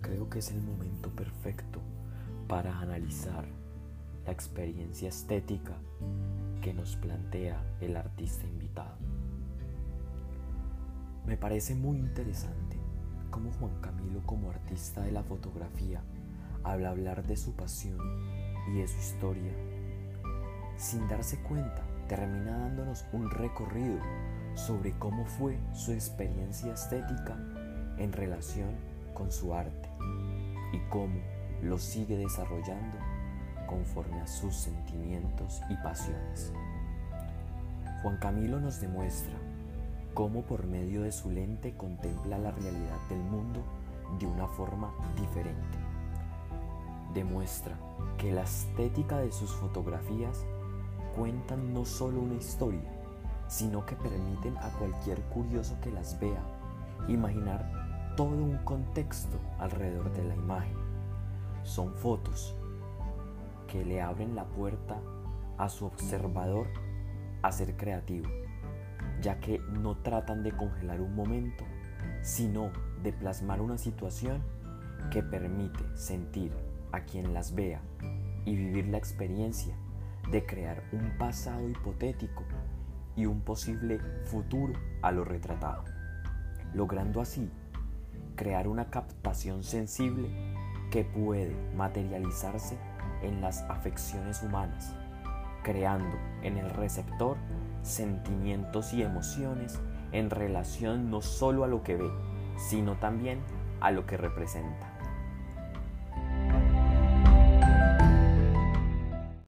Creo que es el momento perfecto para analizar la experiencia estética que nos plantea el artista invitado. Me parece muy interesante cómo Juan Camilo como artista de la fotografía habla hablar de su pasión y de su historia. Sin darse cuenta, termina dándonos un recorrido sobre cómo fue su experiencia estética en relación con su arte y cómo lo sigue desarrollando conforme a sus sentimientos y pasiones. Juan Camilo nos demuestra cómo por medio de su lente contempla la realidad del mundo de una forma diferente. Demuestra que la estética de sus fotografías cuentan no solo una historia, sino que permiten a cualquier curioso que las vea imaginar todo un contexto alrededor de la imagen. Son fotos que le abren la puerta a su observador a ser creativo, ya que no tratan de congelar un momento, sino de plasmar una situación que permite sentir a quien las vea y vivir la experiencia de crear un pasado hipotético y un posible futuro a lo retratado, logrando así crear una captación sensible que puede materializarse en las afecciones humanas, creando en el receptor sentimientos y emociones en relación no solo a lo que ve, sino también a lo que representa.